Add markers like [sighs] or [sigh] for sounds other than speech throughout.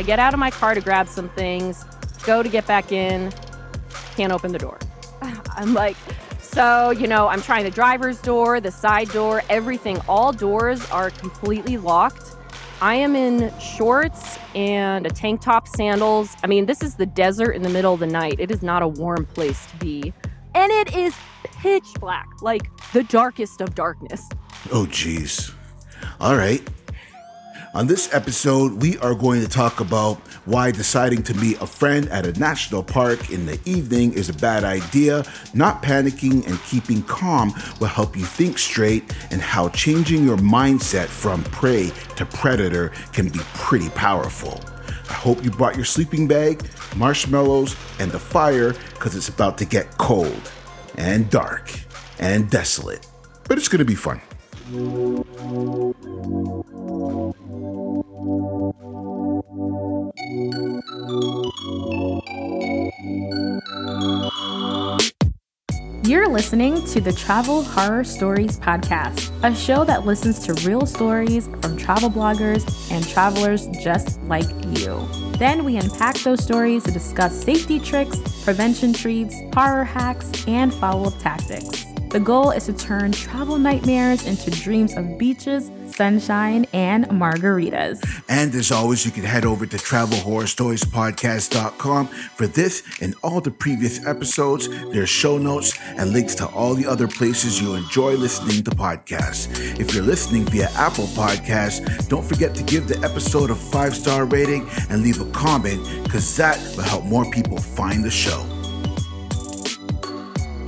I get out of my car to grab some things, go to get back in, can't open the door. [laughs] I'm like, so, you know, I'm trying the driver's door, the side door, everything. All doors are completely locked. I am in shorts and a tank top, sandals. I mean, this is the desert in the middle of the night. It is not a warm place to be. And it is pitch black, like the darkest of darkness. Oh, geez. All right. On this episode, we are going to talk about why deciding to meet a friend at a national park in the evening is a bad idea, not panicking and keeping calm will help you think straight, and how changing your mindset from prey to predator can be pretty powerful. I hope you brought your sleeping bag, marshmallows, and the fire because it's about to get cold and dark and desolate. But it's going to be fun. You're listening to the Travel Horror Stories Podcast, a show that listens to real stories from travel bloggers and travelers just like you. Then we unpack those stories to discuss safety tricks, prevention treats, horror hacks, and follow up tactics. The goal is to turn travel nightmares into dreams of beaches, sunshine, and margaritas. And as always, you can head over to travelhorrorstoriespodcast.com for this and all the previous episodes. There's show notes and links to all the other places you enjoy listening to podcasts. If you're listening via Apple Podcasts, don't forget to give the episode a five star rating and leave a comment because that will help more people find the show.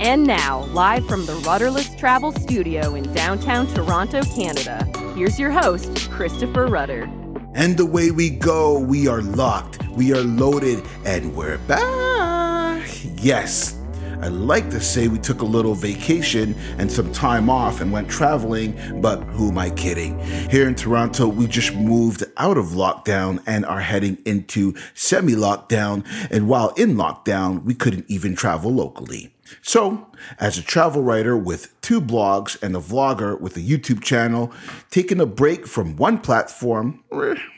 And now, live from the Rudderless Travel Studio in downtown Toronto, Canada, here's your host, Christopher Rudder. And the way we go, we are locked, we are loaded, and we're back. Yes, I like to say we took a little vacation and some time off and went traveling, but who am I kidding? Here in Toronto, we just moved out of lockdown and are heading into semi lockdown. And while in lockdown, we couldn't even travel locally. So, as a travel writer with two blogs and a vlogger with a YouTube channel, taking a break from one platform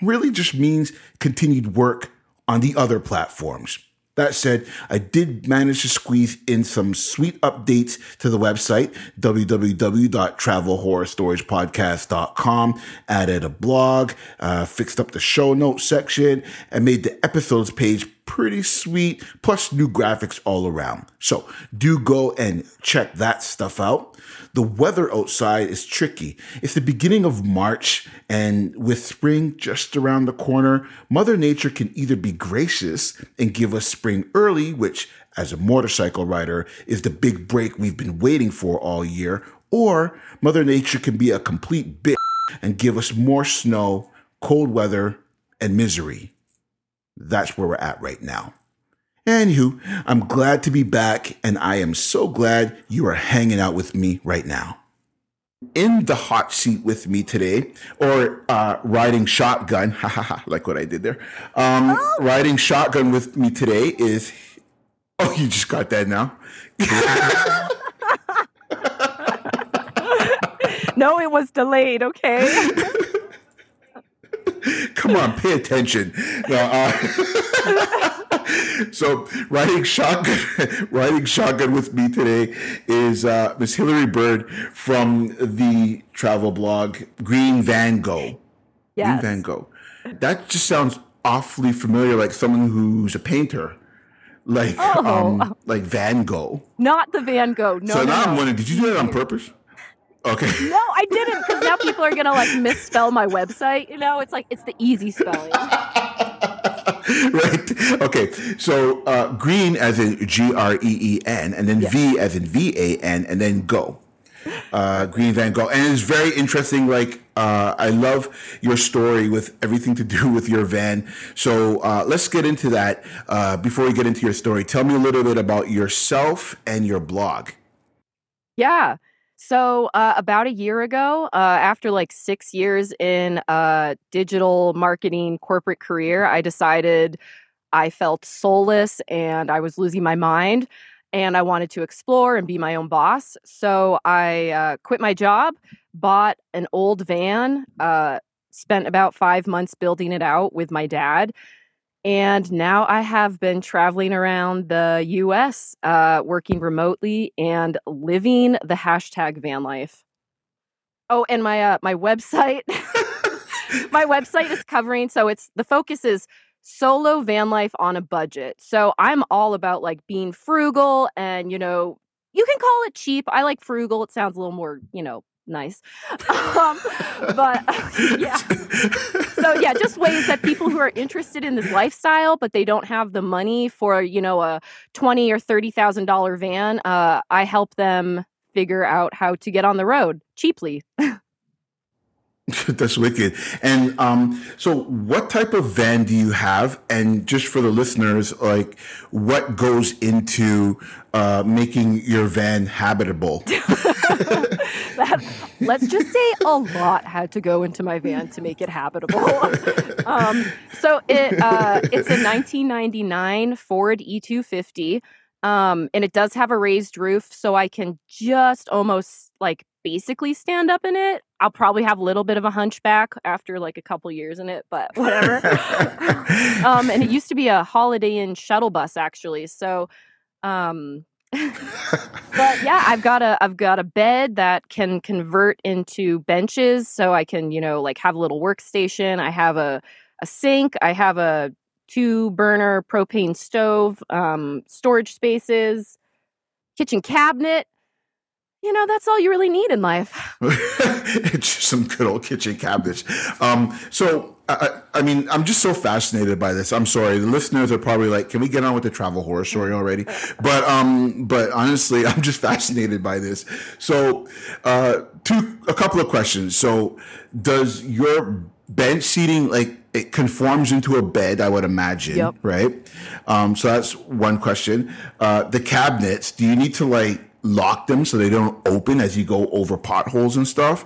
really just means continued work on the other platforms. That said, I did manage to squeeze in some sweet updates to the website, www.travelhorrorstoriespodcast.com, added a blog, uh, fixed up the show notes section, and made the episodes page pretty sweet, plus new graphics all around. So do go and check that stuff out. The weather outside is tricky. It's the beginning of March, and with spring just around the corner, Mother Nature can either be gracious and give us spring early, which, as a motorcycle rider, is the big break we've been waiting for all year, or Mother Nature can be a complete bitch and give us more snow, cold weather, and misery. That's where we're at right now. Anywho, I'm glad to be back, and I am so glad you are hanging out with me right now. In the hot seat with me today, or uh, riding shotgun, [laughs] ha ha ha, like what I did there. Um, oh. Riding shotgun with me today is. Oh, you just got that now? [laughs] no, it was delayed, okay? [laughs] [laughs] Come on, pay attention. No, uh, [laughs] so riding shotgun, [laughs] riding shotgun with me today is uh, Miss Hilary Bird from the travel blog Green Van Go. Yes. Green Van Go. That just sounds awfully familiar, like someone who's a painter like oh. um, like Van Gogh. Not the Van Gogh. No. So no, now no. I'm wondering, did you do that on purpose? Okay. [laughs] No, I didn't because now people are gonna like misspell my website. You know, it's like it's the easy spelling. [laughs] right. Okay. So uh, green as in G R E E N, and then yes. V as in V A N, and then go. Uh, green Van Gogh, and it's very interesting. Like uh, I love your story with everything to do [laughs] with your van. So uh, let's get into that. Uh, before we get into your story, tell me a little bit about yourself and your blog. Yeah. So, uh, about a year ago, uh, after like six years in a digital marketing corporate career, I decided I felt soulless and I was losing my mind and I wanted to explore and be my own boss. So, I uh, quit my job, bought an old van, uh, spent about five months building it out with my dad. And now I have been traveling around the US, uh, working remotely and living the hashtag van life. Oh, and my uh, my website, [laughs] my website is covering. So it's the focus is solo van life on a budget. So I'm all about like being frugal and you know you can call it cheap. I like frugal. It sounds a little more you know nice. Um, but [laughs] yeah. So yeah, just ways that people who are interested in this lifestyle, but they don't have the money for you know a twenty or thirty thousand dollar van. Uh, I help them figure out how to get on the road cheaply. [laughs] [laughs] That's wicked. And um, so, what type of van do you have? And just for the listeners, like, what goes into uh, making your van habitable? [laughs] that, let's just say a lot had to go into my van to make it habitable. [laughs] um, so it uh, it's a 1999 Ford E250. Um, and it does have a raised roof, so I can just almost like basically stand up in it. I'll probably have a little bit of a hunchback after like a couple years in it, but whatever. [laughs] um, and it [laughs] used to be a Holiday Inn shuttle bus actually. So, um, [laughs] but yeah, I've got a I've got a bed that can convert into benches, so I can you know like have a little workstation. I have a a sink. I have a two burner propane stove, um, storage spaces, kitchen cabinet. You know, that's all you really need in life. [laughs] It's just some good old kitchen cabbage. Um, so, I, I, mean, I'm just so fascinated by this. I'm sorry, the listeners are probably like, "Can we get on with the travel horror story already?" But, um, but honestly, [laughs] I'm just fascinated by this. So, uh, two, a couple of questions. So, does your bench seating like it conforms into a bed, I would imagine, yep. right? Um, so that's one question. Uh, the cabinets, do you need to like lock them so they don't open as you go over potholes and stuff?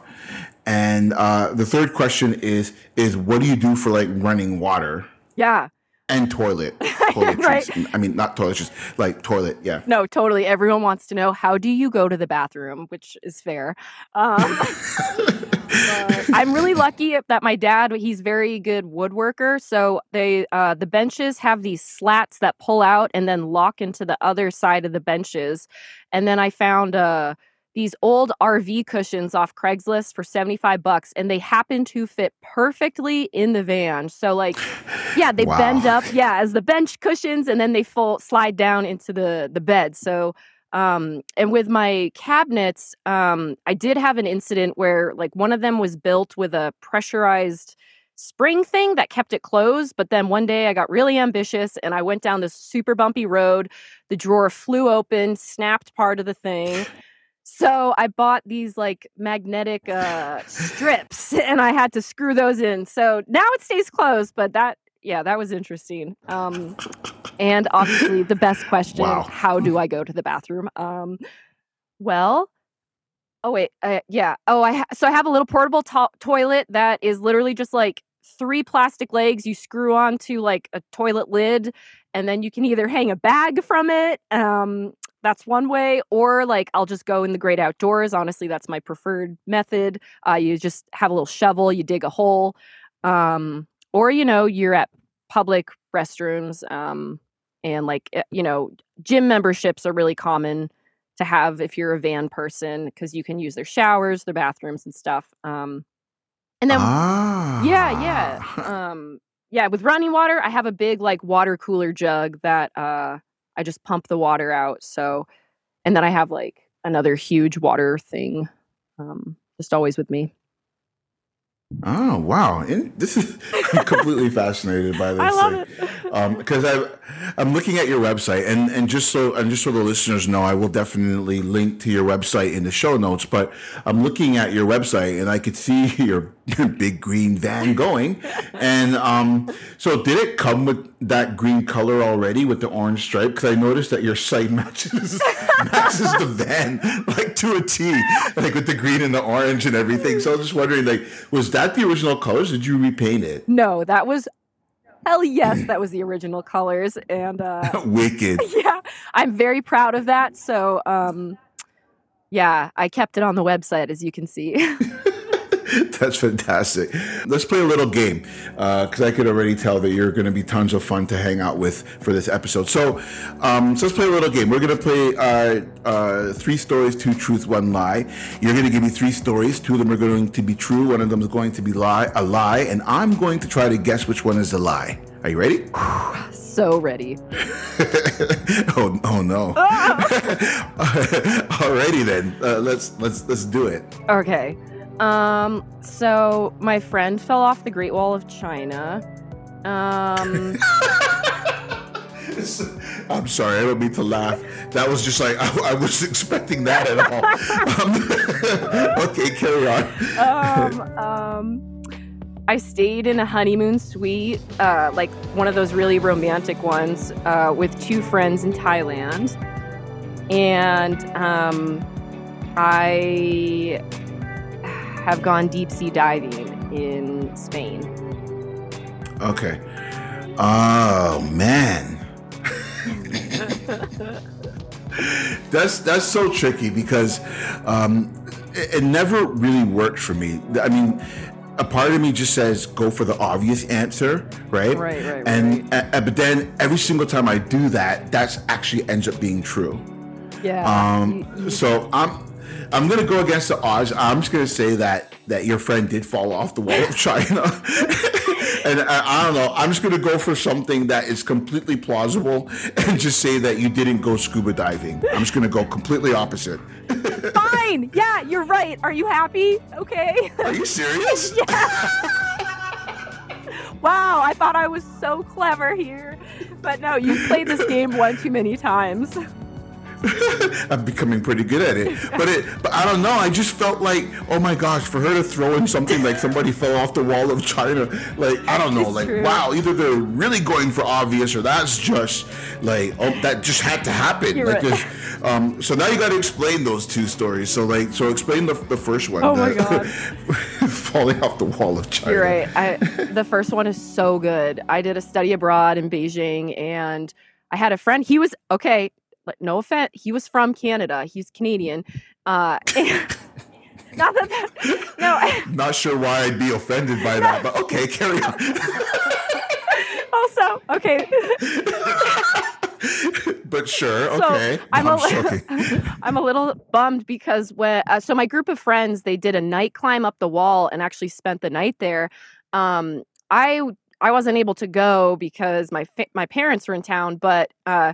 And uh, the third question is is what do you do for like running water? Yeah and toilet. [laughs] right. I mean, not toilet, just like toilet. Yeah. No, totally. Everyone wants to know how do you go to the bathroom, which is fair. Um, [laughs] [laughs] I'm really lucky that my dad, he's very good woodworker. So they, uh, the benches have these slats that pull out and then lock into the other side of the benches. And then I found uh, these old RV cushions off Craigslist for 75 bucks and they happen to fit perfectly in the van. So like yeah, they wow. bend up yeah, as the bench cushions and then they full slide down into the the bed. So um and with my cabinets, um I did have an incident where like one of them was built with a pressurized spring thing that kept it closed. But then one day I got really ambitious and I went down this super bumpy road. The drawer flew open, snapped part of the thing. [laughs] So I bought these like magnetic uh, [laughs] strips [laughs] and I had to screw those in. So now it stays closed, but that yeah, that was interesting. Um, and obviously the best question, wow. how do I go to the bathroom? Um, well, oh wait, uh, yeah. Oh, I ha- so I have a little portable to- toilet that is literally just like three plastic legs you screw onto like a toilet lid and then you can either hang a bag from it um, that's one way or like i'll just go in the great outdoors honestly that's my preferred method uh, you just have a little shovel you dig a hole um, or you know you're at public restrooms um, and like eh, you know gym memberships are really common to have if you're a van person because you can use their showers their bathrooms and stuff um, and then ah. yeah yeah [laughs] um, yeah with running water i have a big like water cooler jug that uh, I just pump the water out. So, and then I have like another huge water thing um, just always with me. Oh wow! And this is I'm [laughs] completely fascinated by this. I love thing. Because um, I'm looking at your website and and just so and just so the listeners know, I will definitely link to your website in the show notes. But I'm looking at your website and I could see [laughs] your big green van going, and um, so did it come with that green color already with the orange stripe? Because I noticed that your site [laughs] matches matches the van like to a T, like with the green and the orange and everything. So I was just wondering, like, was that the original colors? Did you repaint it? No, that was Hell yes, that was the original colors, and uh, [laughs] wicked. [laughs] Yeah, I'm very proud of that. So, um, yeah, I kept it on the website, as you can see. [laughs] [laughs] That's fantastic. Let's play a little game because uh, I could already tell that you're going to be tons of fun to hang out with for this episode. So, um, so let's play a little game. We're going to play uh, uh, three stories, two truth, one lie. You're going to give me three stories. Two of them are going to be true. One of them is going to be lie, a lie, and I'm going to try to guess which one is the lie. Are you ready? [sighs] so ready. [laughs] [laughs] oh, oh no. Alrighty then. Uh, let's let's let's do it. Okay. Um so my friend fell off the Great Wall of China. Um [laughs] I'm sorry, I don't mean to laugh. That was just like [laughs] I, I was expecting that at all. Um, [laughs] okay, carry on. Um, um I stayed in a honeymoon suite, uh, like one of those really romantic ones, uh, with two friends in Thailand. And um, I have gone deep sea diving in Spain. Okay. Oh, man. [laughs] that's that's so tricky because um, it, it never really worked for me. I mean, a part of me just says go for the obvious answer, right? Right, right, and right. Uh, but then every single time I do that, that's actually ends up being true. Yeah. Um. You, you, so I'm. I'm gonna go against the odds. I'm just gonna say that that your friend did fall off the wall of [laughs] China, [laughs] and I, I, don't know. I'm just gonna go for something that is completely plausible, and just say that you didn't go scuba diving. I'm just gonna go completely opposite. [laughs] Fine. Yeah, you're right. Are you happy? Okay. Are you serious? yeah. wow, I thought I was so clever here. But no, you've played this game one too many times. [laughs] I'm becoming pretty good at it. But it but I don't know, I just felt like, oh my gosh, for her to throw in something like somebody fell off the wall of China, like I don't know, it's like true. wow, either they're really going for obvious or that's just like oh that just had to happen. You're like right. um so now you gotta explain those two stories. So like so explain the, the first one. Oh my god. [laughs] falling off the wall of China. You're right. I, the first one is so good. I did a study abroad in Beijing and I had a friend. He was okay no offense, he was from Canada. He's Canadian. Uh, [laughs] not that, that no. [laughs] Not sure why I'd be offended by that, but [laughs] okay, carry on. also, okay. but sure, okay. So I'm, I'm, a, I'm a little bummed because when uh, so my group of friends they did a night climb up the wall and actually spent the night there. Um, I I wasn't able to go because my fa- my parents were in town, but uh,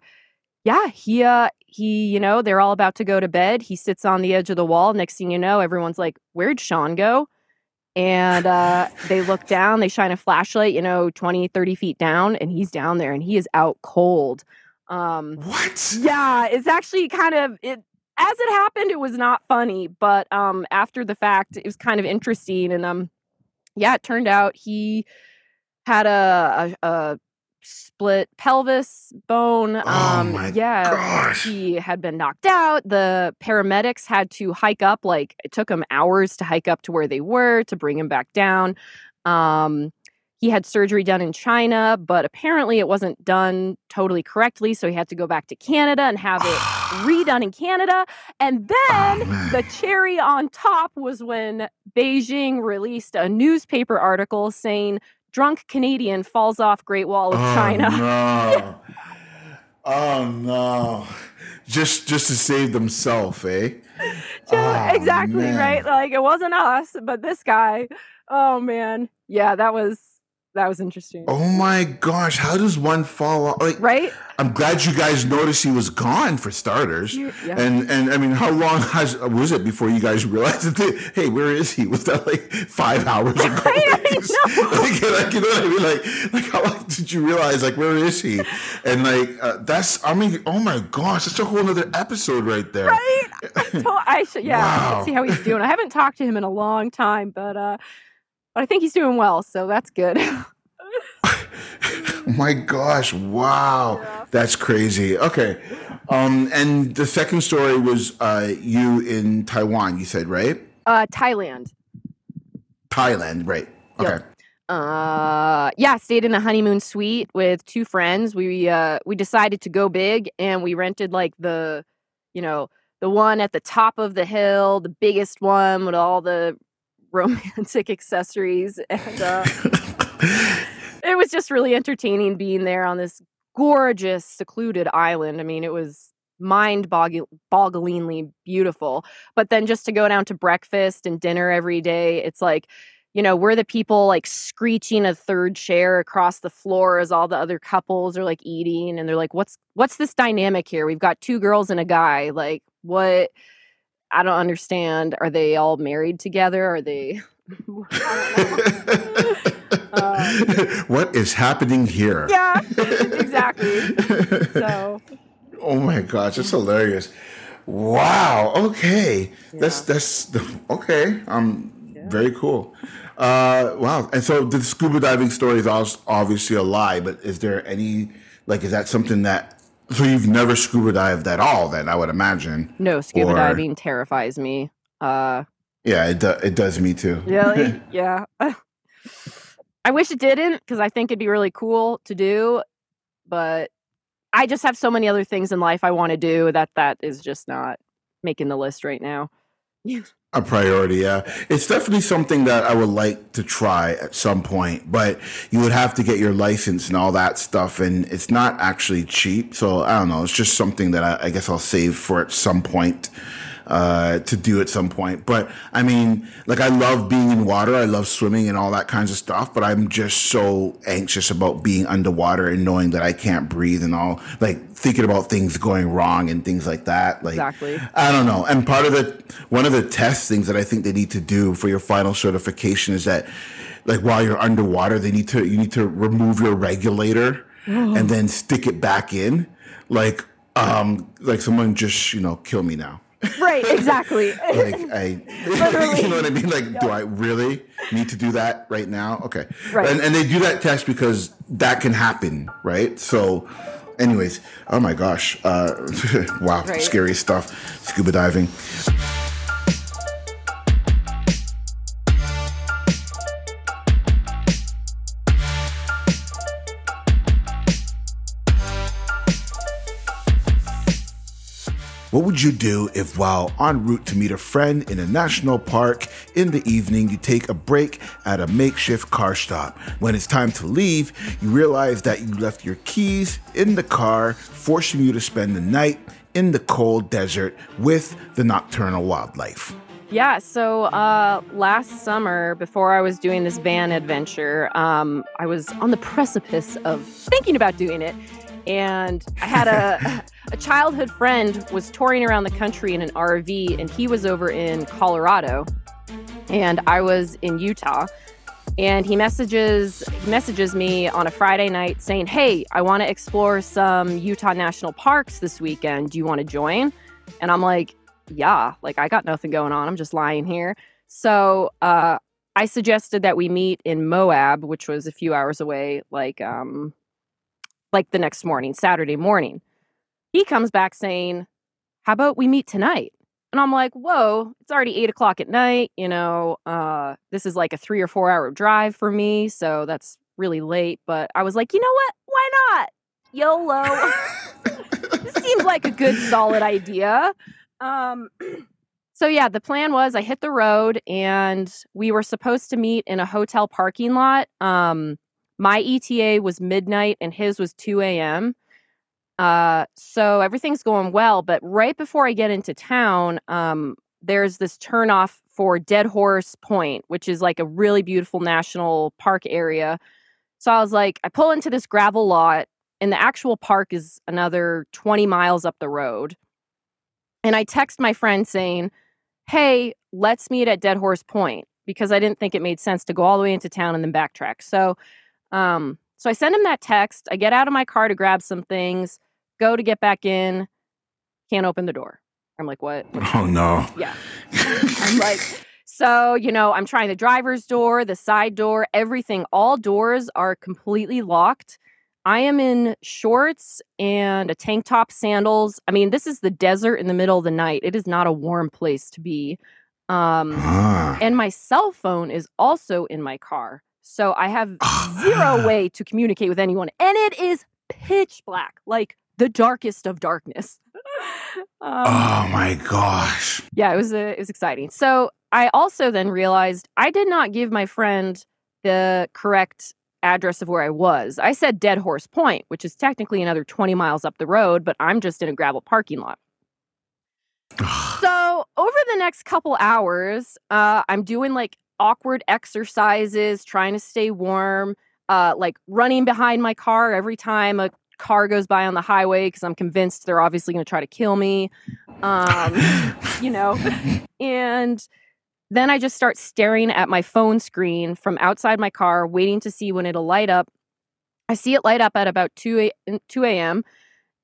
yeah, he uh he, you know, they're all about to go to bed. He sits on the edge of the wall. Next thing you know, everyone's like, "Where'd Sean go?" And uh [laughs] they look down, they shine a flashlight, you know, 20, 30 feet down, and he's down there and he is out cold. Um What? Yeah, it's actually kind of it as it happened, it was not funny, but um after the fact, it was kind of interesting. And um yeah, it turned out he had a, a, a split pelvis bone. Oh um, yeah, gosh. he had been knocked out. The paramedics had to hike up, like it took them hours to hike up to where they were to bring him back down. Um, he had surgery done in China, but apparently it wasn't done totally correctly. So he had to go back to Canada and have it [sighs] redone in Canada. And then Oh, the cherry on top was when Beijing released a newspaper article saying drunk Canadian falls off Great Wall of oh, China. No. [laughs] oh no. Just just to save themselves, eh? Yeah, Oh, exactly, man. right? Like it wasn't us, but this guy. Oh man. Yeah, that was that was interesting. Oh my gosh, how does one fall off? Like, Right? I'm glad you guys noticed he was gone for starters. Yeah. And and I mean, how long has was it before you guys realized that? Hey, where is he? Was that like five hours ago? [laughs] [laughs] I know. like, like, you know what I mean? Like, like how long did you realize? Like, where is he? And like, uh, that's I mean, oh my gosh, that's a whole other episode right there. Right? So [laughs] I should, yeah, Wow. let's see how he's doing. I haven't talked to him in a long time, but uh but I think he's doing well, so that's good. [laughs] My gosh, wow. That's crazy. Okay. Um, and the second story was uh, you in Taiwan, you said, right? uh Thailand. Thailand, right. Okay. Yep. Uh yeah, stayed in a honeymoon suite with two friends. We uh we decided to go big and we rented like the you know, the one at the top of the hill, the biggest one with all the romantic accessories. And uh, [laughs] it was just really entertaining being there on this gorgeous, secluded island. I mean, it was mind bogglingly beautiful. But then just to go down to breakfast and dinner every day, it's like, you know, we're the people like screeching a third chair across the floor as all the other couples are like eating and they're like, what's what's this dynamic here? We've got two girls and a guy. Like, what I don't understand. Are they all married together? Are they uh, [laughs] [laughs] what is happening here? Yeah, exactly. [laughs] So Oh my gosh, it's hilarious. Wow. Okay. Yeah. That's that's okay. Um yeah. very cool. Uh, wow. And so the scuba diving story is obviously a lie, but is there any, like, is that something that, so you've never scuba dived at all then, I would imagine? No, scuba or, diving terrifies me. Uh, yeah, it, do, it does me too. Really? [laughs] yeah. [laughs] I wish it didn't because I think it'd be really cool to do, but I just have so many other things in life I want to do that that is just not making the list right now. A priority, yeah. It's definitely something that I would like to try at some point, but you would have to get your license and all that stuff, and it's not actually cheap. So I don't know. It's just something that I, I guess I'll save for at some point uh, to do at some point. But I mean, like I love being in water. I love swimming and all that kinds of stuff. But I'm just so anxious about being underwater and knowing that I can't breathe and all like thinking about things going wrong and things like that. Like exactly. I don't know. And part of the one of the test things that I think they need to do for your final certification is that like while you're underwater, they need to you need to remove your regulator and then stick it back in. Like um like someone just, you know, kill me now right, [laughs] exactly. like I, [laughs] you know what I mean? Like, do I really need to do that right now? Okay, right. And, and they do that test because that can happen, right? So, anyways, oh my gosh, uh, [laughs] wow, right. scary stuff. Scuba diving. What would you do if, while en route to meet a friend in a national park in the evening, you take a break at a makeshift car stop? When it's time to leave, you realize that you left your keys in the car, forcing you to spend the night in the cold desert with the nocturnal wildlife. Yeah, so uh, last summer, before I was doing this van adventure, um, I was on the precipice of thinking about doing it and I had a [laughs] a childhood friend was touring around the country in an RV, and he was over in Colorado, and I was in Utah. And he messages he messages me on a Friday night saying, "Hey, I want to explore some Utah national parks this weekend. Do you want to join?" And I'm like, "Yeah, like I got nothing going on. I'm just lying here." So uh, I suggested that we meet in Moab, which was a few hours away, like um, like the next morning, Saturday morning. He comes back saying, How about we meet tonight? And I'm like, Whoa, it's already eight o'clock at night. You know, uh, this is like a three or four hour drive for me. So that's really late. But I was like, You know what? Why not? YOLO. [laughs] this seems like a good, solid idea. Um, [clears throat] so yeah, the plan was I hit the road and we were supposed to meet in a hotel parking lot. Um, my ETA was midnight and his was 2 a.m. Uh, so everything's going well. But right before I get into town, um, there's this turnoff for Dead Horse Point, which is like a really beautiful national park area. So I was like, I pull into this gravel lot, and the actual park is another 20 miles up the road. And I text my friend saying, Hey, let's meet at Dead Horse Point because I didn't think it made sense to go all the way into town and then backtrack. So um, so I send him that text. I get out of my car to grab some things, go to get back in, can't open the door. I'm like, what? [laughs] Oh no. Yeah. I'm like, so, you know, I'm trying the driver's door, the side door, everything. All doors are completely locked. I am in shorts and a tank top, sandals. I mean, this is the desert in the middle of the night. It is not a warm place to be. Um, ah. And my cell phone is also in my car. So I have [sighs] zero way to communicate with anyone. And it is pitch black, like the darkest of darkness. [laughs] um, oh my gosh. Yeah, it was uh, it was exciting. So I also then realized I did not give my friend the correct address of where I was. I said Dead Horse Point, which is technically another 20 miles up the road, but I'm just in a gravel parking lot. [sighs] so, over the next couple hours, uh, I'm doing like awkward exercises, trying to stay warm, uh, like running behind my car every time a car goes by on the highway because I'm convinced they're obviously going to try to kill me. Um, [laughs] you know, and then I just start staring at my phone screen from outside my car, waiting to see when it'll light up. I see it light up at about 2 a, 2 a.m.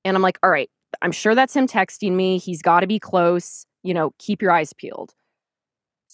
And I'm like, all right, I'm sure that's him texting me. He's got to be close. You know, keep your eyes peeled.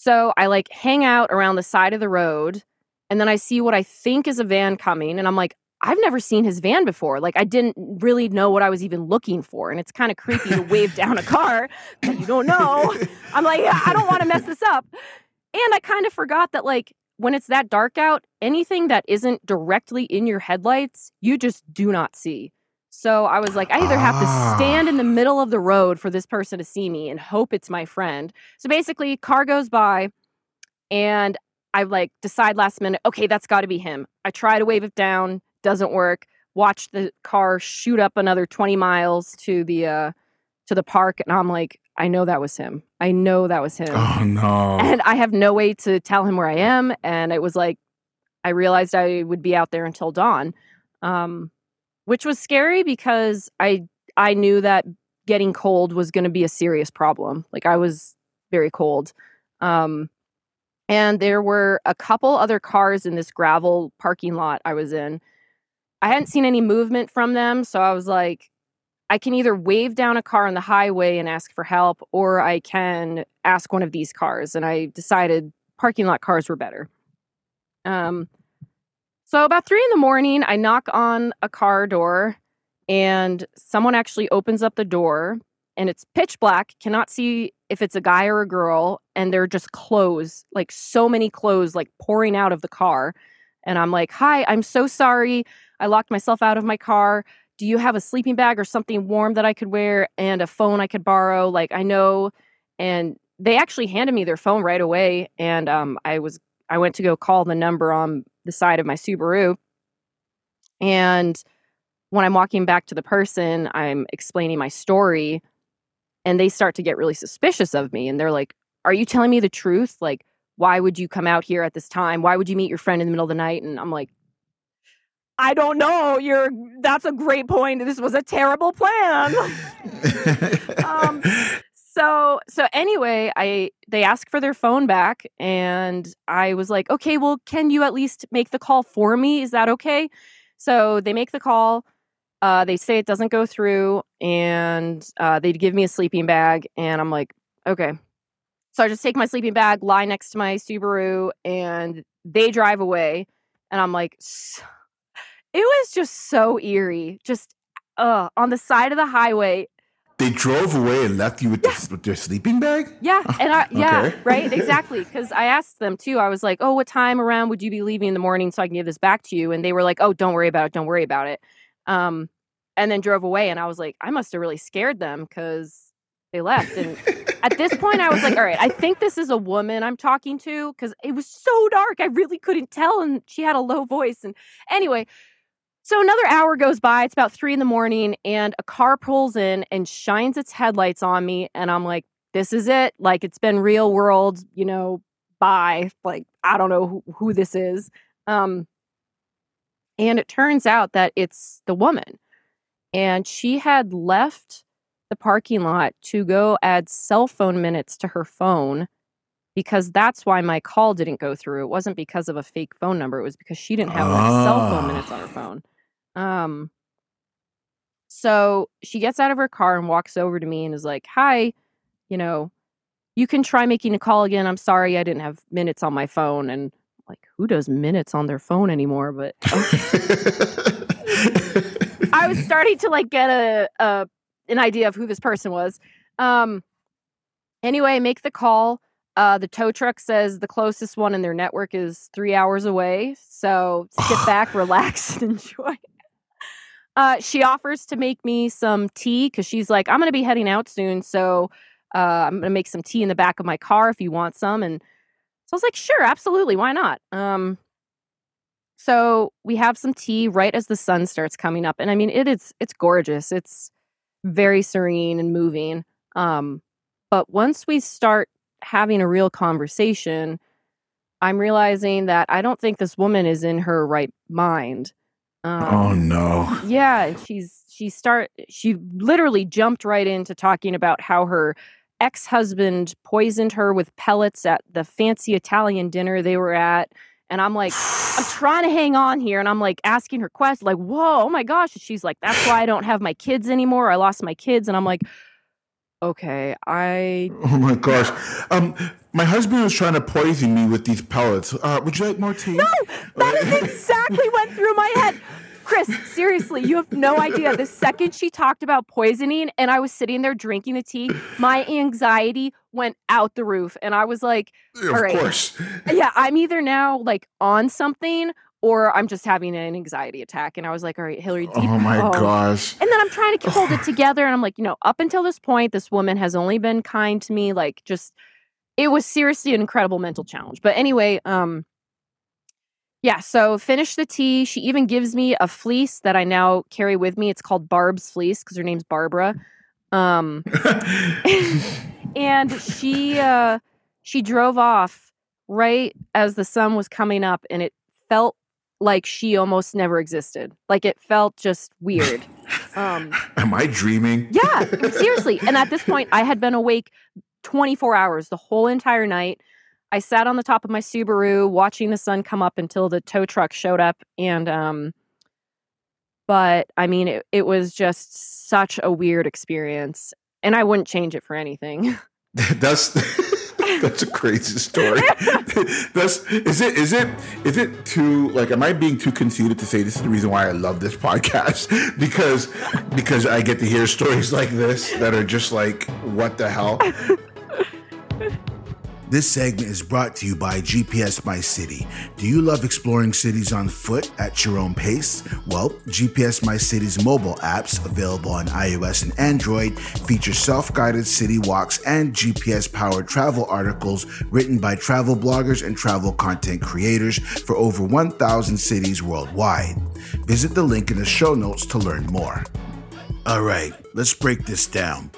So I like hang out around the side of the road and then I see what I think is a van coming and I'm like, I've never seen his van before. Like I didn't really know what I was even looking for. And it's kind of creepy to wave down a car that you don't know. [laughs] I'm like, I don't want to mess this up. And I kind of forgot that like when it's that dark out, anything that isn't directly in your headlights, you just do not see. So I was like, I either have to stand in the middle of the road for this person to see me and hope it's my friend. So basically, car goes by and I like decide last minute, okay, that's got to be him. I try to wave it down, doesn't work. Watch the car shoot up another 20 miles to the uh to the park and I'm like, I know that was him. I know that was him. Oh no. And I have no way to tell him where I am and it was like I realized I would be out there until dawn. Um which was scary because I I knew that getting cold was going to be a serious problem. Like I was very cold. Um and there were a couple other cars in this gravel parking lot I was in I hadn't seen any movement from them. So I was like, I can either wave down a car on the highway and ask for help, or I can ask one of these cars. And I decided parking lot cars were better. Um, so about three in the morning, I knock on a car door, and someone actually opens up the door, and it's pitch black. Cannot see if it's a guy or a girl, and they're just clothes, like so many clothes, like pouring out of the car. And I'm like, "Hi, I'm so sorry. I locked myself out of my car. Do you have a sleeping bag or something warm that I could wear and a phone I could borrow? Like I know and they actually handed me their phone right away and um, I was I went to go call the number on the side of my Subaru. And when I'm walking back to the person, I'm explaining my story and they start to get really suspicious of me and they're like, "Are you telling me the truth? Like why would you come out here at this time? Why would you meet your friend in the middle of the night?" And I'm like, I don't know. You're that's a great point. This was a terrible plan. [laughs] um, so so anyway, I they asked for their phone back and I was like, "Okay, well, can you at least make the call for me? Is that okay?" So they make the call. Uh, they say it doesn't go through and uh, they give me a sleeping bag and I'm like, "Okay." So I just take my sleeping bag, lie next to my Subaru and they drive away and I'm like, it was just so eerie. Just uh, on the side of the highway. They drove away and left you with, yeah. the, with their sleeping bag? Yeah. And I, yeah, okay. [laughs] right. Exactly. Because I asked them too. I was like, oh, what time around would you be leaving in the morning so I can give this back to you? And they were like, oh, don't worry about it. Don't worry about it. Um, and then drove away. And I was like, I must have really scared them because they left. And at this point, I was like, all right, I think this is a woman I'm talking to because it was so dark. I really couldn't tell. And she had a low voice. And anyway, so another hour goes by. It's about three in the morning, and a car pulls in and shines its headlights on me. And I'm like, this is it. Like, it's been real world, you know, bye. Like, I don't know who, who this is. Um, and it turns out that it's the woman. And she had left the parking lot to go add cell phone minutes to her phone because that's why my call didn't go through. It wasn't because of a fake phone number, it was because she didn't have enough cell phone minutes on her phone. Um, so she gets out of her car and walks over to me and is like, Hi, you know, you can try making a call again. I'm sorry I didn't have minutes on my phone. And like, who does minutes on their phone anymore? But okay. [laughs] I was starting to like get a, a an idea of who this person was. Um anyway, make the call. Uh, the tow truck says the closest one in their network is three hours away. So sit back, [sighs] relax, [laughs] and enjoy. Uh, she offers to make me some tea because she's like, I'm going to be heading out soon. So Uh, I'm gonna make some tea in the back of my car if you want some. And so I was like, sure, absolutely, why not? Um, so we have some tea right as the sun starts coming up, and I mean, it is it's gorgeous. It's very serene and moving. Um, but once we start having a real conversation, I'm realizing that I don't think this woman is in her right mind. Um, oh no. Yeah, she's she start she literally jumped right into talking about how her ex-husband poisoned her with pellets at the fancy Italian dinner they were at. And I'm like, I'm [sighs] trying to hang on here. And I'm like asking her questions, like, whoa, oh my gosh. And she's like, that's why I don't have my kids anymore. I lost my kids. And I'm like, okay, I. [laughs] Oh my gosh. Um, my husband was trying to poison me with these pellets. Uh, would you like more tea? No, [laughs] that is exactly went through my head. Chris, seriously, you have no idea. The second she talked about poisoning and I was sitting there drinking the tea, my anxiety went out the roof. And I was like, of all right. course. Yeah, I'm either now like on something or I'm just having an anxiety attack. And I was like, all right, Hilary, deep. Oh my oh. gosh. And then I'm trying to [laughs] hold it together. And I'm like, you know, up until this point, this woman has only been kind to me. Like, just, it was seriously an incredible mental challenge. But anyway, um, yeah, so finish the tea. She even gives me a fleece that I now carry with me. It's called Barb's fleece because her name's Barbara. Um, [laughs] and she uh, she drove off right as the sun was coming up, and it felt like she almost never existed. Like it felt just weird. Um, [laughs] Am I dreaming? yeah, [laughs] seriously. And at this point, I had been awake 24 hours the whole entire night. I sat on the top of my Subaru watching the sun come up until the tow truck showed up. And, um, but I mean, it, it was just such a weird experience. And I wouldn't change it for anything. [laughs] That's [laughs] that's a crazy story. [laughs] that's is it is it is it too like am I being too conceited to say this is the reason why I love this podcast [laughs] because because I get to hear stories like this that are just like what the hell. This segment is brought to you by GPS My City. Do you love exploring cities on foot at your own pace? Well, GPS My City's mobile apps, available on iOS and Android, feature self guided city walks and GPS powered travel articles written by travel bloggers and travel content creators for over 1,000 cities worldwide. Visit the link in the show notes to learn more. All right, let's break this down.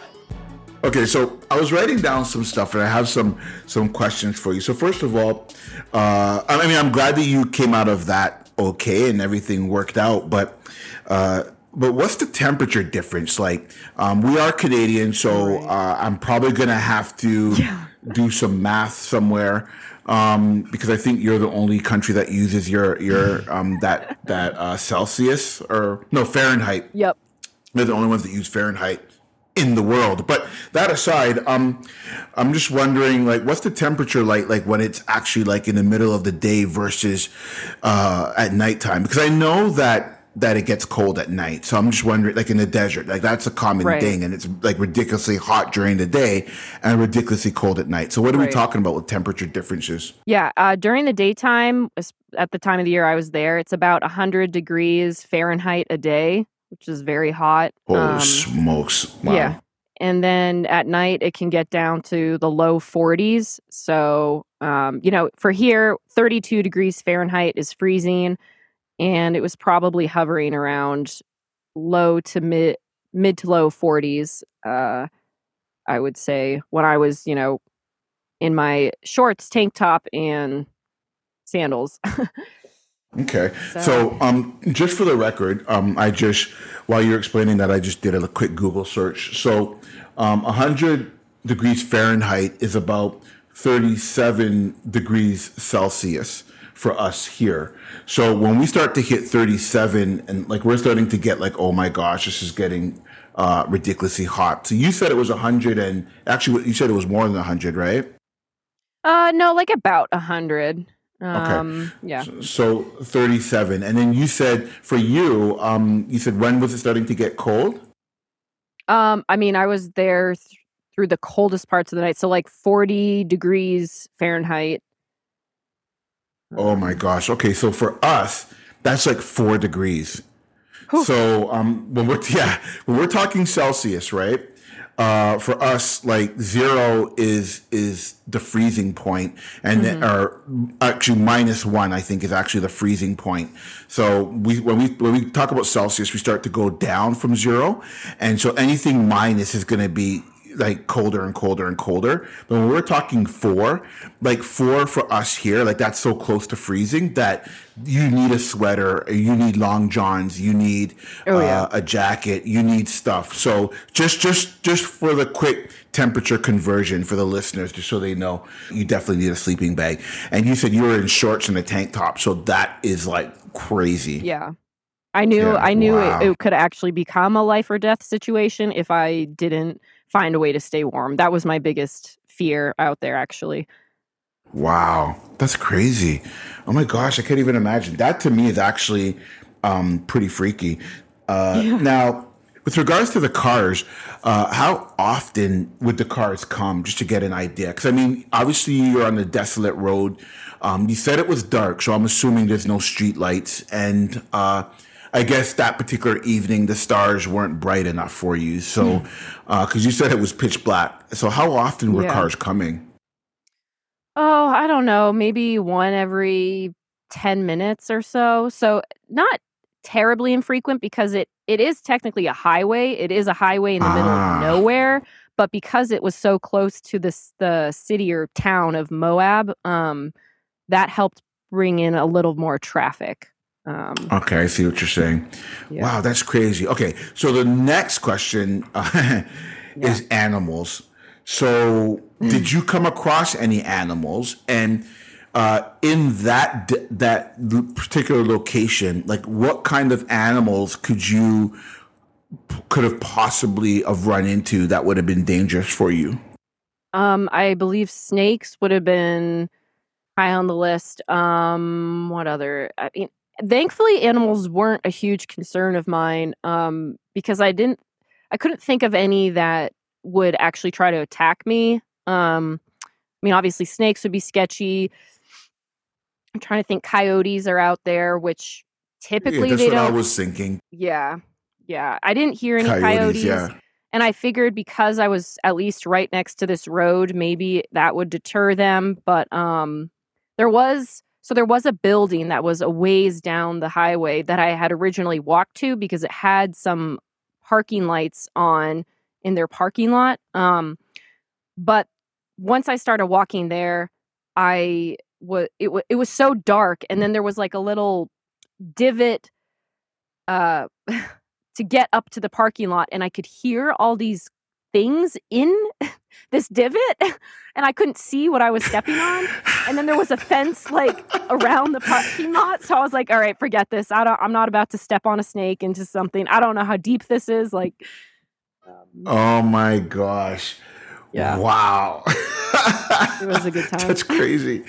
Okay, so I was writing down some stuff, and I have some some questions for you. So first of all, uh, I mean, I'm glad that you came out of that okay and everything worked out. But uh, but what's the temperature difference? Like, um, we are Canadian, so uh, I'm probably gonna have to Yeah. do some math somewhere. Um, because I think you're the only country that uses your your um, that that uh, Celsius or no Fahrenheit yep. they're the only ones that use Fahrenheit in the world. But that aside, um, I'm just wondering, like, what's the temperature like, like when it's actually like in the middle of the day versus uh, at nighttime? Because I know that that it gets cold at night. So I'm just wondering, like in the desert, like that's a common Right. thing, and it's like ridiculously hot during the day and ridiculously cold at night. So what are we talking about with temperature differences? Yeah, uh, during the daytime, at the time of the year I was there, it's about 100 degrees Fahrenheit a day, which is very hot. Holy Um, smokes! Wow. Yeah. And then at night, it can get down to the low 40s. So, um, you know, for here, 32 degrees Fahrenheit is freezing. And it was probably hovering around low to mid, mid to low 40s, uh, I would say, when I was, you know, in my shorts, tank top, and sandals. [laughs] Okay. So- So, um, just for the record, um, I just while you're explaining that, I just did a quick Google search. So, um, 100 degrees Fahrenheit is about 37 degrees Celsius for us here. So when we start to hit 37 and like we're starting to get like, oh my gosh, this is getting uh, ridiculously hot. So you said it was 100 and actually you said it was more than 100, right? uh, no, like about 100. Um, yeah. So 37. And then you said for you, um, you said when was it starting to get cold? Um, I mean, I was there th- through the coldest parts of the night, so like 40 degrees Fahrenheit. Oh my gosh. Okay. So for us, that's like four degrees. Whew. So um, when we're [laughs] yeah, when we're talking Celsius, right? Uh, for us, like zero is is the freezing point, and mm-hmm. or actually minus one, I think, is actually the freezing point. So we when we when we talk about Celsius, we start to go down from zero, and so anything minus is going to be like colder and colder and colder. But when we're talking four, like four for us here, like that's so close to freezing that you need a sweater, you need long johns, you need oh, yeah. uh, a jacket, you need stuff. So just just just for the quick temperature conversion for the listeners, just so they know, you definitely need a sleeping bag. And you said you were in shorts and a tank top, so that is like crazy. Yeah. I knew yeah, I knew wow. it, it could actually become a life or death situation if I didn't find a way to stay warm. That was my biggest fear out there, actually. Wow, that's crazy. Oh my gosh, I can't even imagine. That to me is actually um, pretty freaky. Uh, yeah. Now, with regards to the cars, uh, how often would the cars come just to get an idea? Because I mean, obviously you're on a desolate road. Um, you said it was dark, so I'm assuming there's no street lights. And uh, I guess that particular evening the stars weren't bright enough for you. So, because hmm. uh, you said it was pitch black. So, how often were yeah. cars coming? Oh, I don't know. Maybe one every 10 minutes or so. So, not terribly infrequent because it it is technically a highway. It is a highway in the ah. middle of ah. nowhere, but because it was so close to this the city or town of Moab, um, that helped bring in a little more traffic. Um, okay, I see what you're saying. Yeah. Wow, that's crazy. Okay, so the next question [laughs] uh, yeah. is animals. So, mm. did you come across any animals? And uh, in that that particular location, like what kind of animals could you could have possibly have run into that would have been dangerous for you? Um, I believe snakes would have been high on the list. Um, what other? I mean, thankfully animals weren't a huge concern of mine um, because i didn't i couldn't think of any that would actually try to attack me um, i mean obviously snakes would be sketchy i'm trying to think coyotes are out there which typically yeah, that's they what don't i was thinking yeah yeah i didn't hear any coyotes, coyotes yeah. and i figured because i was at least right next to this road maybe that would deter them but um there was so there was a building that was a ways down the highway that I had originally walked to because it had some parking lights on in their parking lot. Um, but once I started walking there, I was it, w- it was so dark, and then there was like a little divot uh, [laughs] to get up to the parking lot, and I could hear all these things in [laughs] this divot [laughs] and I couldn't see what I was stepping on. And then there was a fence like around the parking lot. So I was like, all right, forget this. I don't I'm not about to step on a snake into something. I don't know how deep this is. Like um, Oh my gosh. Yeah. Wow. it was a good [laughs] time. That's crazy.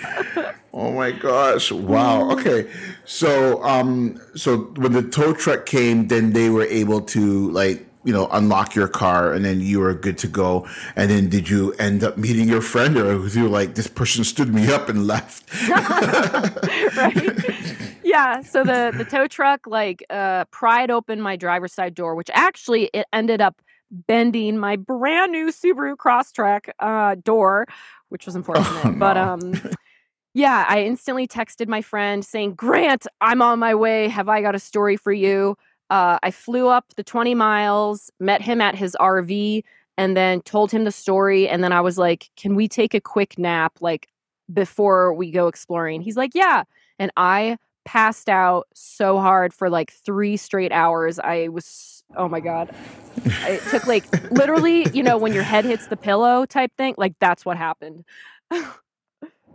Oh my gosh. Wow. Okay. So um so when the tow truck came, then they were able to like you know, unlock your car and then you were good to go. And then did you end up meeting your friend or was you like, this person stood me up and left? [laughs] right. Yeah. So the, the tow truck like uh, pried open my driver's side door, which actually it ended up bending my brand new Subaru Crosstrek uh, door, which was unfortunate. Oh, no. But um yeah, I instantly texted my friend saying, Grant, I'm on my way. Have I got a story for you? Uh, I flew up the 20 miles, met him at his RV, and then told him the story. And then I was like, Can we take a quick nap, like before we go exploring? He's like, Yeah. And I passed out so hard for like three straight hours. I was, oh my God. it took like literally, you know, when your head hits the pillow type thing, like that's what happened.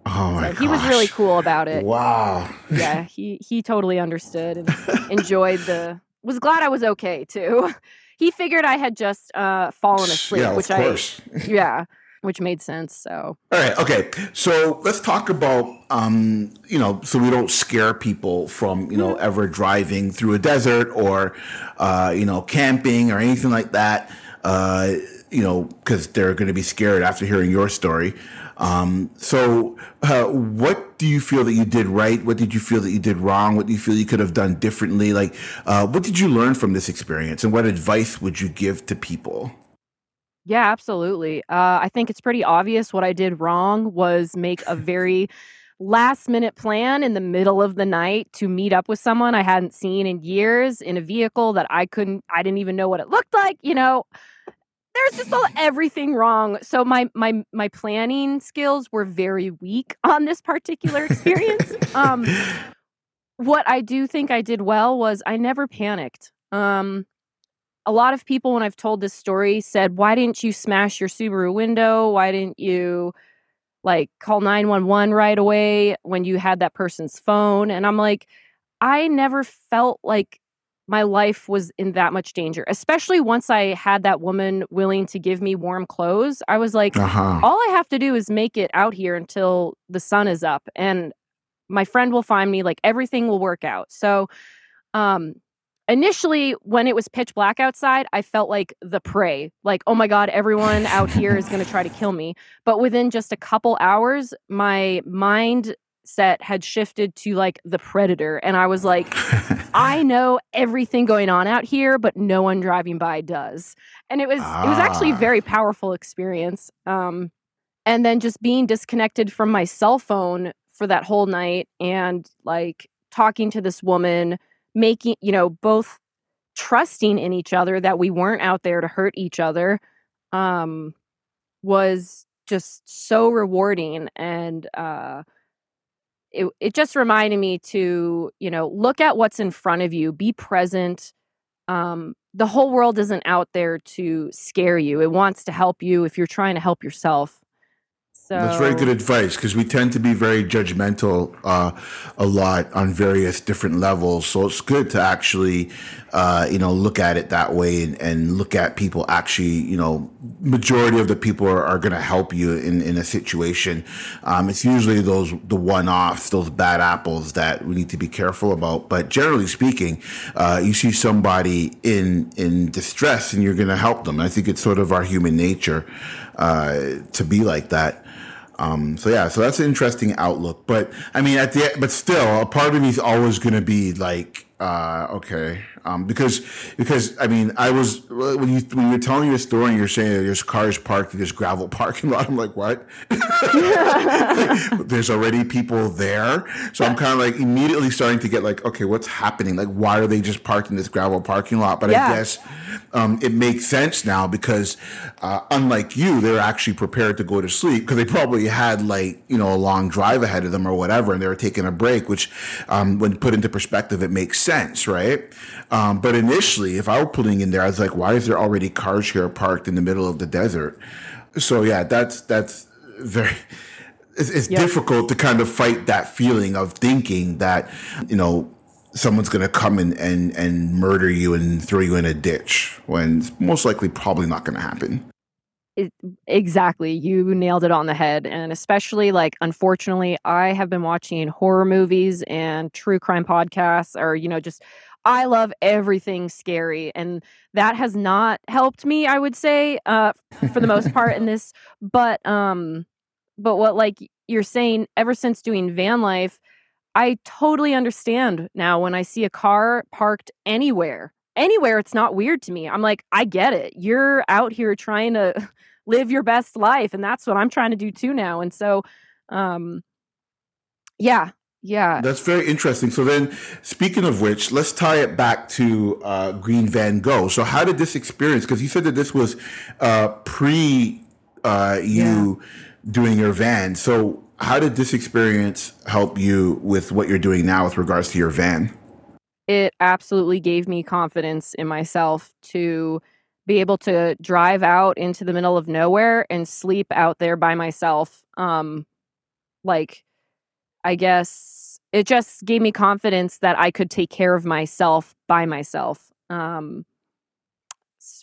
Oh my so he was really cool about it. Wow. Yeah, he he totally understood and enjoyed the was glad I was okay too. [laughs] he figured I had just uh, fallen asleep, yeah, which I [laughs] yeah, which made sense. So all right, okay. So let's talk about um, you know, so we don't scare people from you know mm-hmm. ever driving through a desert or uh, you know camping or anything like that. Uh, you know, because they're going to be scared after hearing your story. Um, so, uh, what do you feel that you did right? What did you feel that you did wrong? What do you feel you could have done differently? Like, uh, what did you learn from this experience, and what advice would you give to people? Yeah, absolutely. Uh, I think it's pretty obvious what I did wrong was make a very last minute plan in the middle of the night to meet up with someone I hadn't seen in years in a vehicle that I couldn't, I didn't even know what it looked like. You know, there's just all, everything wrong. So my my my planning skills were very weak [laughs] on this particular experience. um, what I do think I did well was I never panicked. Um, a lot of people, when I've told this story, said, "Why didn't you smash your Subaru window? Why didn't you?" Like call 911 right away when you had that person's phone and i'm like i never felt like my life was in that much danger, especially once I had that woman willing to give me warm clothes. I was like, uh-huh. all I have to do is make it out here until the sun is up and my friend will find me, like everything will work out. So, um, initially when it was pitch black outside i felt like the prey like oh my god everyone out here is going to try to kill me but within just a couple hours my mind set had shifted to like the predator and i was like i [laughs] know everything going on out here but no one driving by does and it was ah. it was actually a ah. very powerful experience um and then just being disconnected from my cell phone for that whole night and like talking to this woman making you know both trusting in each other that we weren't out there to hurt each other um was just so rewarding and uh it, it just reminded me to you know look at what's in front of you be present um, the whole world isn't out there to scare you it wants to help you if you're trying to help yourself so that's very good advice because we tend to be very judgmental uh, a lot on various different levels. So it's good to actually, uh, you know, look at it that way and, and, look at people actually, you know, majority of the people are, are going to help you in, in a situation. Um, it's usually those, the one offs, those bad apples that we need to be careful about. But generally speaking, uh, you see somebody in, in distress and you're going to help them. I think it's sort of our human nature uh, to be like that. Um, so yeah, so that's an interesting outlook. But I mean, at the but still, a part of me is always going to be like, uh, okay, um, because because I mean I was when you when you're telling your story and you're saying that there's cars parked in this gravel parking lot. [laughs] I'm like, what? [laughs] there's already people there, so I'm kind of like immediately starting to get like, okay, what's happening? Like, why are they just parked in this gravel parking lot? But yeah. I guess um, it makes sense now because uh, unlike you, they're actually prepared to go to sleep because they probably had like you know a long drive ahead of them or whatever, and they were taking a break. Which, um, when put into perspective, it makes sense, right? Um, Um, but initially, if I were pulling in there, I was like, why is there already cars here parked in the middle of the desert? So yeah, that's that's very. It's, it's yep. difficult to kind of fight that feeling of thinking that you know someone's going to come and, and and murder you and throw you in a ditch when it's most likely probably not going to happen. It, exactly. You nailed it on the head. And especially, like, unfortunately, I have been watching horror movies and true crime podcasts, or, you know, just I love everything scary, and that has not helped me. I would say, uh, for the most part in [laughs] this. But um, but what like you're saying, ever since doing van life, I totally understand now when I see a car parked anywhere, anywhere. It's not weird to me. I'm like, I get it. You're out here trying to [laughs] live your best life, and that's what I'm trying to do too now. And so, um, yeah, yeah. That's very interesting. So then, speaking of which, let's tie it back to uh, Green Van Go. So how did this experience? Because you said that this was uh, pre uh, you yeah. doing your van. So how did this experience help you with what you're doing now with regards to your van? It absolutely gave me confidence in myself to be able to drive out into the middle of nowhere and sleep out there by myself. Um, like I guess it just gave me confidence that I could take care of myself by myself. Um,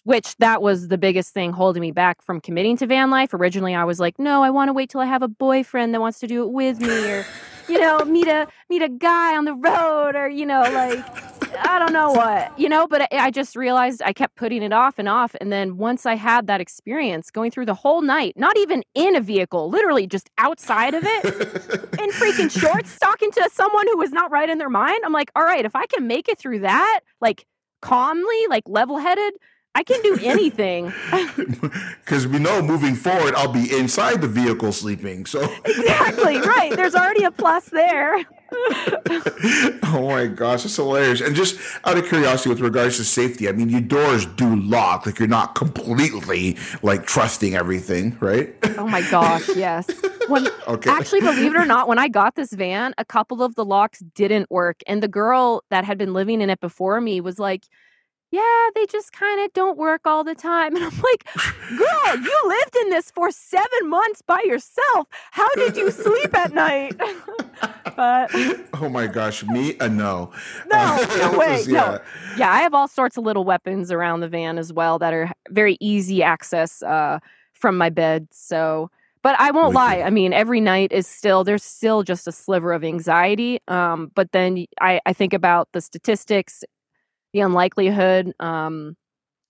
which that was the biggest thing holding me back from committing to van life. Originally, I was like, no, I want to wait till I have a boyfriend that wants to do it with me, or you know, meet a meet a guy on the road, or you know, like I don't know what, you know, but I, I, just realized I kept putting it off and off. And then once I had that experience going through the whole night, not even in a vehicle, literally just outside of it, in freaking [laughs] shorts, talking to someone who was not right in their mind, I'm like, all right, if I can make it through that, like calmly, like level headed, I can do anything. [laughs] Because we know moving forward, I'll be inside the vehicle sleeping. So exactly right. There's already a plus there. [laughs] oh my gosh, it's hilarious. And just out of curiosity, with regards to safety, I mean, your doors do lock. Like you're not completely like trusting everything, right? Oh my gosh, [laughs] yes. When okay. actually, believe it or not, when I got this van, a couple of the locks didn't work, and the girl that had been living in it before me was like yeah, they just kind of don't work all the time. [laughs] And I'm like, girl, you [laughs] lived in this for seven months by yourself. How did you sleep at night? [laughs] but oh my gosh, me a no. No, no way. yeah. No. Yeah, I have all sorts of little weapons around the van as well that are very easy access uh, from my bed. So, but I won't lie. I mean, every night is still there's still just a sliver of anxiety. Um, but then I, I think about the statistics the unlikelihood. Um,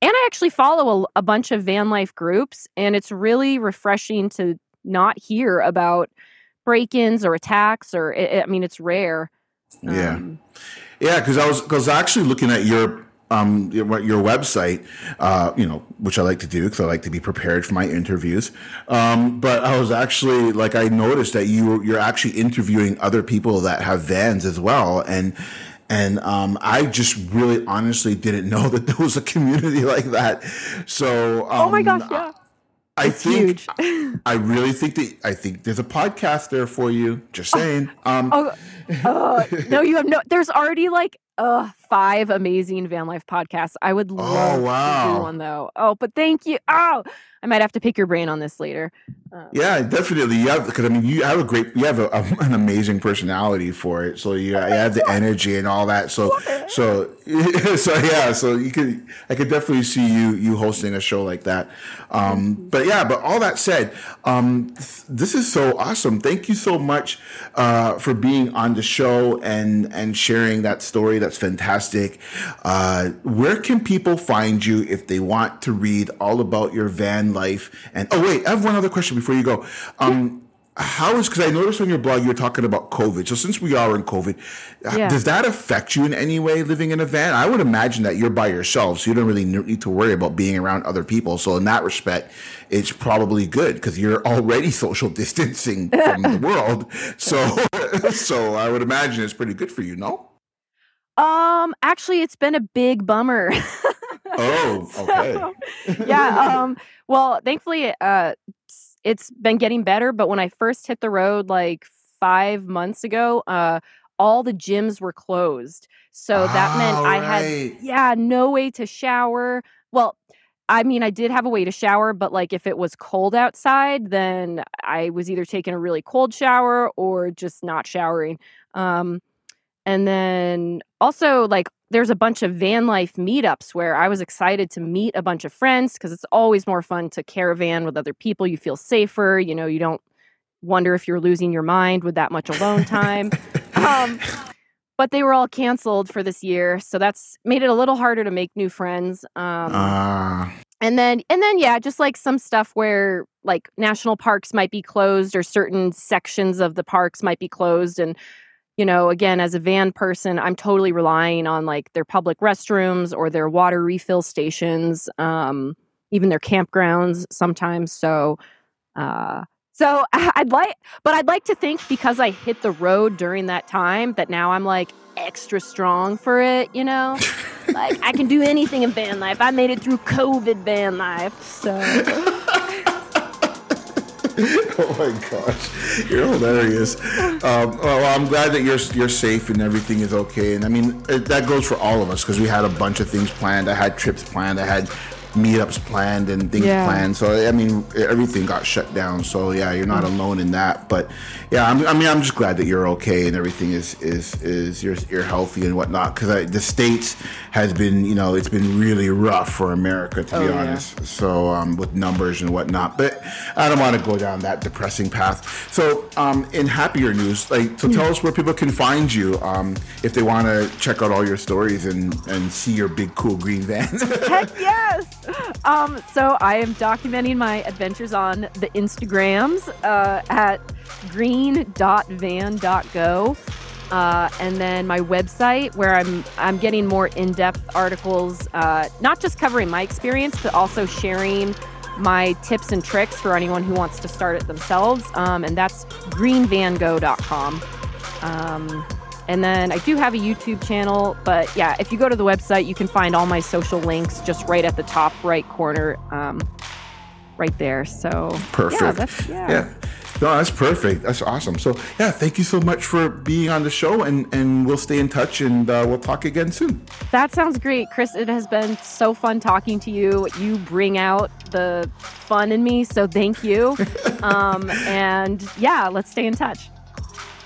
and I actually follow a, a bunch of van life groups, and it's really refreshing to not hear about break-ins or attacks. Or it, I mean, it's rare. Yeah, um, yeah. Because I was because actually looking at your um, your, your website, uh, you know, which I like to do because I like to be prepared for my interviews. Um, but I was actually like, I noticed that you you're actually interviewing other people that have vans as well, and and um, I just really honestly didn't know [laughs] that there was a community [laughs] like that. So, um, oh my gosh, yeah. I it's think huge. I really think that I think there's a podcast there for you. Just oh, saying. Um, oh, uh, [laughs] no, you have no. There's already like uh, five amazing van life podcasts. I would oh, love oh, wow. to do one though. Oh, but thank you. Oh, I might have to pick your brain on this later. Um, yeah, definitely. You have because I mean you have a great, you have a, a, [laughs] an amazing personality for it. So you, you have the energy and all that. So so [laughs] so yeah. So you could I could definitely see you you hosting a show like that. Um, but yeah, but all that said, um, th- this is so awesome. Thank you so much uh, for being on the show and and sharing that story. That's fantastic. Uh, where can people find you if they want to read all about your van life? And oh wait, I have one other question before you go. Um, how is because I noticed on your blog you're talking about COVID. So since we are in COVID, yeah. does that affect you in any way living in a van? I would imagine that you're by yourself, so you don't really need to worry about being around other people. So in that respect, it's probably good because you're already [laughs] social distancing from the [laughs] world. So [laughs] so I would imagine it's pretty good for you. No. Um, actually, it's been a big bummer. oh, okay. so, yeah. Um. Well, thankfully, uh, it's been getting better. But when I first hit the road, like five months ago, uh, all the gyms were closed. So that meant I had, yeah, no way to shower. Well, I mean, I did have a way to shower, but like if it was cold outside, then I was either taking a really cold shower or just not showering. Um, and then also, like, there's a bunch of van life meetups where I was excited to meet a bunch of friends because it's always more fun to caravan with other people. You feel safer. You know, you don't wonder if you're losing your mind with that much alone [laughs] time. um, but they were all canceled for this year, so that's made it a little harder to make new friends. Um, uh. And then, and then, yeah, just like some stuff where like national parks might be closed or certain sections of the parks might be closed, and you know, again, as a van person, I'm totally relying on like their public restrooms or their water refill stations, um, even their campgrounds sometimes. So, uh, so [laughs] I'd like, but I'd like to think because I hit the road during that time that now I'm like extra strong for it, you know? like I can do anything in van life. I made it through COVID van life. So. [laughs] [laughs] oh my gosh, you're hilarious. Um, well, I'm glad that you're you're safe and everything is okay. And I mean, it, that goes for all of us because we had a bunch of things planned. I had trips planned. I had meetups planned and things yeah. planned. So I mean, everything got shut down. So yeah, you're not alone in that. But yeah, I'm, i mean, I'm just glad that you're okay and everything is is is you're you're healthy and whatnot. Because the states has been, you know, it's been really rough for America to oh, be honest. Yeah. So um, with numbers and whatnot. But I don't want to go down that depressing path. So um, in happier news, like, so tell us where people can find you um, if they want to check out all your stories and and see your big cool green van. [laughs] Heck yes. [laughs] Um, so I am documenting my adventures on the Instagrams uh, at green.van.go. Uh, and then my website, where I'm I'm getting more in-depth articles, uh, not just covering my experience, but also sharing my tips and tricks for anyone who wants to start it themselves. Um, and that's greenvango.com. Um, and then I do have a YouTube channel, but yeah, if you go to the website, you can find all my social links just right at the top right corner, um, right there. So Perfect. Yeah, that's, yeah. yeah. No, that's perfect. That's awesome. So, yeah, thank you so much for being on the show, and and we'll stay in touch, and uh, we'll talk again soon. That sounds great, Chris. It has been so fun talking to you. You bring out the fun in me, so thank you. [laughs] um, and yeah, let's stay in touch.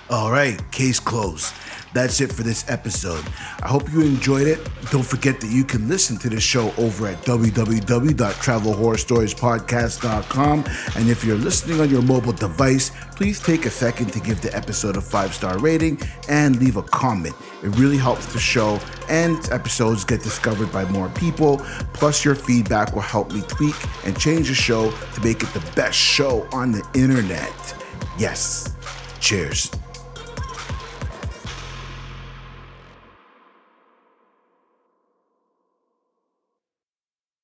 All right, case closed. That's it for this episode. I hope you enjoyed it. Don't forget that you can listen to the show over at www.travelhorrorstoriespodcast.com. And if you're listening on your mobile device, please take a second to give the episode a five star rating and leave a comment. It really helps the show, and episodes get discovered by more people. Plus, your feedback will help me tweak and change the show to make it the best show on the internet. Yes. Cheers.